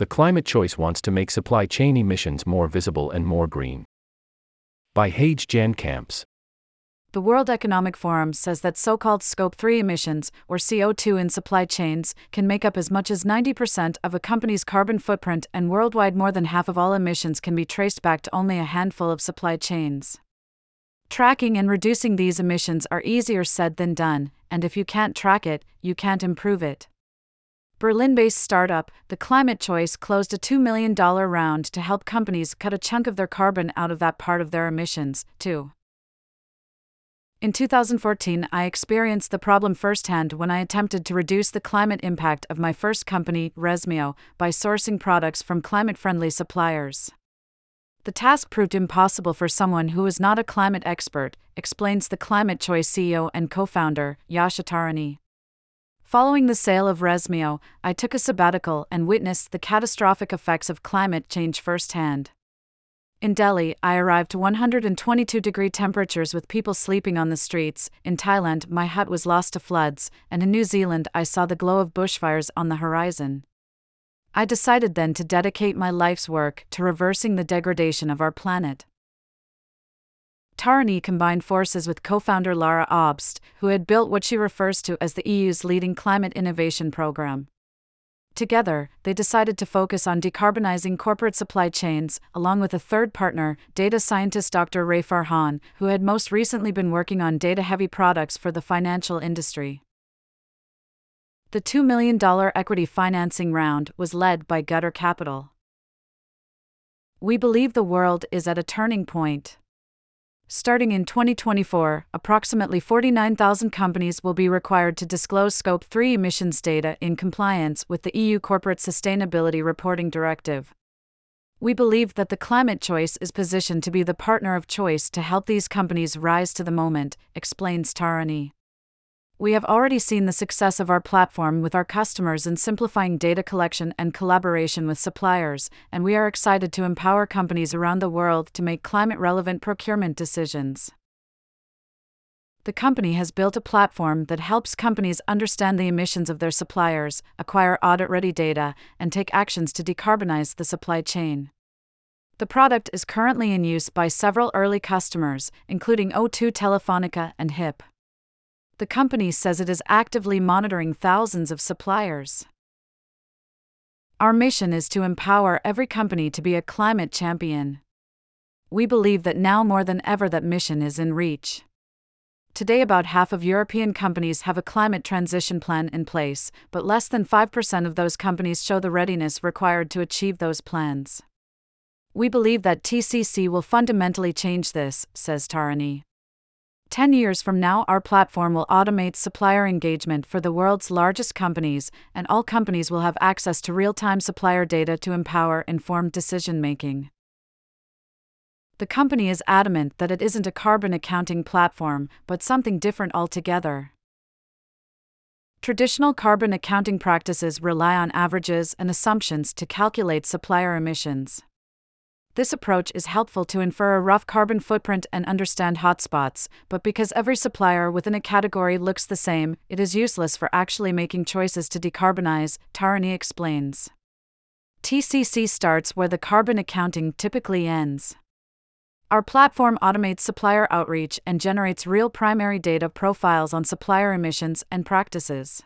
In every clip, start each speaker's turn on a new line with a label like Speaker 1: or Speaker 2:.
Speaker 1: The Climate Choice wants to make supply chain emissions more visible and more green. By Haje Jan Kamps.
Speaker 2: The World Economic Forum says that so called Scope 3 emissions, or CO2 in supply chains, can make up as much as 90% of a company's carbon footprint, and worldwide, more than half of all emissions can be traced back to only a handful of supply chains. Tracking and reducing these emissions are easier said than done, and if you can't track it, you can't improve it. Berlin based startup, The Climate Choice, closed a $2 million round to help companies cut a chunk of their carbon out of that part of their emissions, too. In 2014, I experienced the problem firsthand when I attempted to reduce the climate impact of my first company, Resmeo, by sourcing products from climate friendly suppliers. The task proved impossible for someone who is not a climate expert, explains the Climate Choice CEO and co founder, Yasha Tahrani. Following the sale of Resmeo, I took a sabbatical and witnessed the catastrophic effects of climate change firsthand. In Delhi, I arrived to 122 degree temperatures with people sleeping on the streets. In Thailand, my hut was lost to floods, and in New Zealand, I saw the glow of bushfires on the horizon. I decided then to dedicate my life's work to reversing the degradation of our planet. Tahrani combined forces with co founder Lara Obst, who had built what she refers to as the EU's leading climate innovation program. Together, they decided to focus on decarbonizing corporate supply chains, along with a third partner, data scientist Dr. Ray Farhan, who had most recently been working on data heavy products for the financial industry. The $2 million equity financing round was led by Gutter Capital. We believe the world is at a turning point. Starting in 2024, approximately 49,000 companies will be required to disclose Scope 3 emissions data in compliance with the EU Corporate Sustainability Reporting Directive. We believe that the climate choice is positioned to be the partner of choice to help these companies rise to the moment, explains Tahrani. We have already seen the success of our platform with our customers in simplifying data collection and collaboration with suppliers, and we are excited to empower companies around the world to make climate relevant procurement decisions. The company has built a platform that helps companies understand the emissions of their suppliers, acquire audit ready data, and take actions to decarbonize the supply chain. The product is currently in use by several early customers, including O2 Telefonica and HIP the company says it is actively monitoring thousands of suppliers. Our mission is to empower every company to be a climate champion. We believe that now more than ever that mission is in reach. Today, about half of European companies have a climate transition plan in place, but less than 5% of those companies show the readiness required to achieve those plans. We believe that TCC will fundamentally change this, says Tahrani. 10 years from now, our platform will automate supplier engagement for the world's largest companies, and all companies will have access to real time supplier data to empower informed decision making. The company is adamant that it isn't a carbon accounting platform, but something different altogether. Traditional carbon accounting practices rely on averages and assumptions to calculate supplier emissions. This approach is helpful to infer a rough carbon footprint and understand hotspots, but because every supplier within a category looks the same, it is useless for actually making choices to decarbonize, Tahrani explains. TCC starts where the carbon accounting typically ends. Our platform automates supplier outreach and generates real primary data profiles on supplier emissions and practices.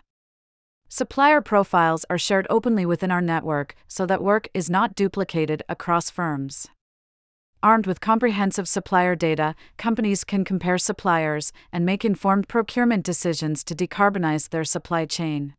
Speaker 2: Supplier profiles are shared openly within our network so that work is not duplicated across firms. Armed with comprehensive supplier data, companies can compare suppliers and make informed procurement decisions to decarbonize their supply chain.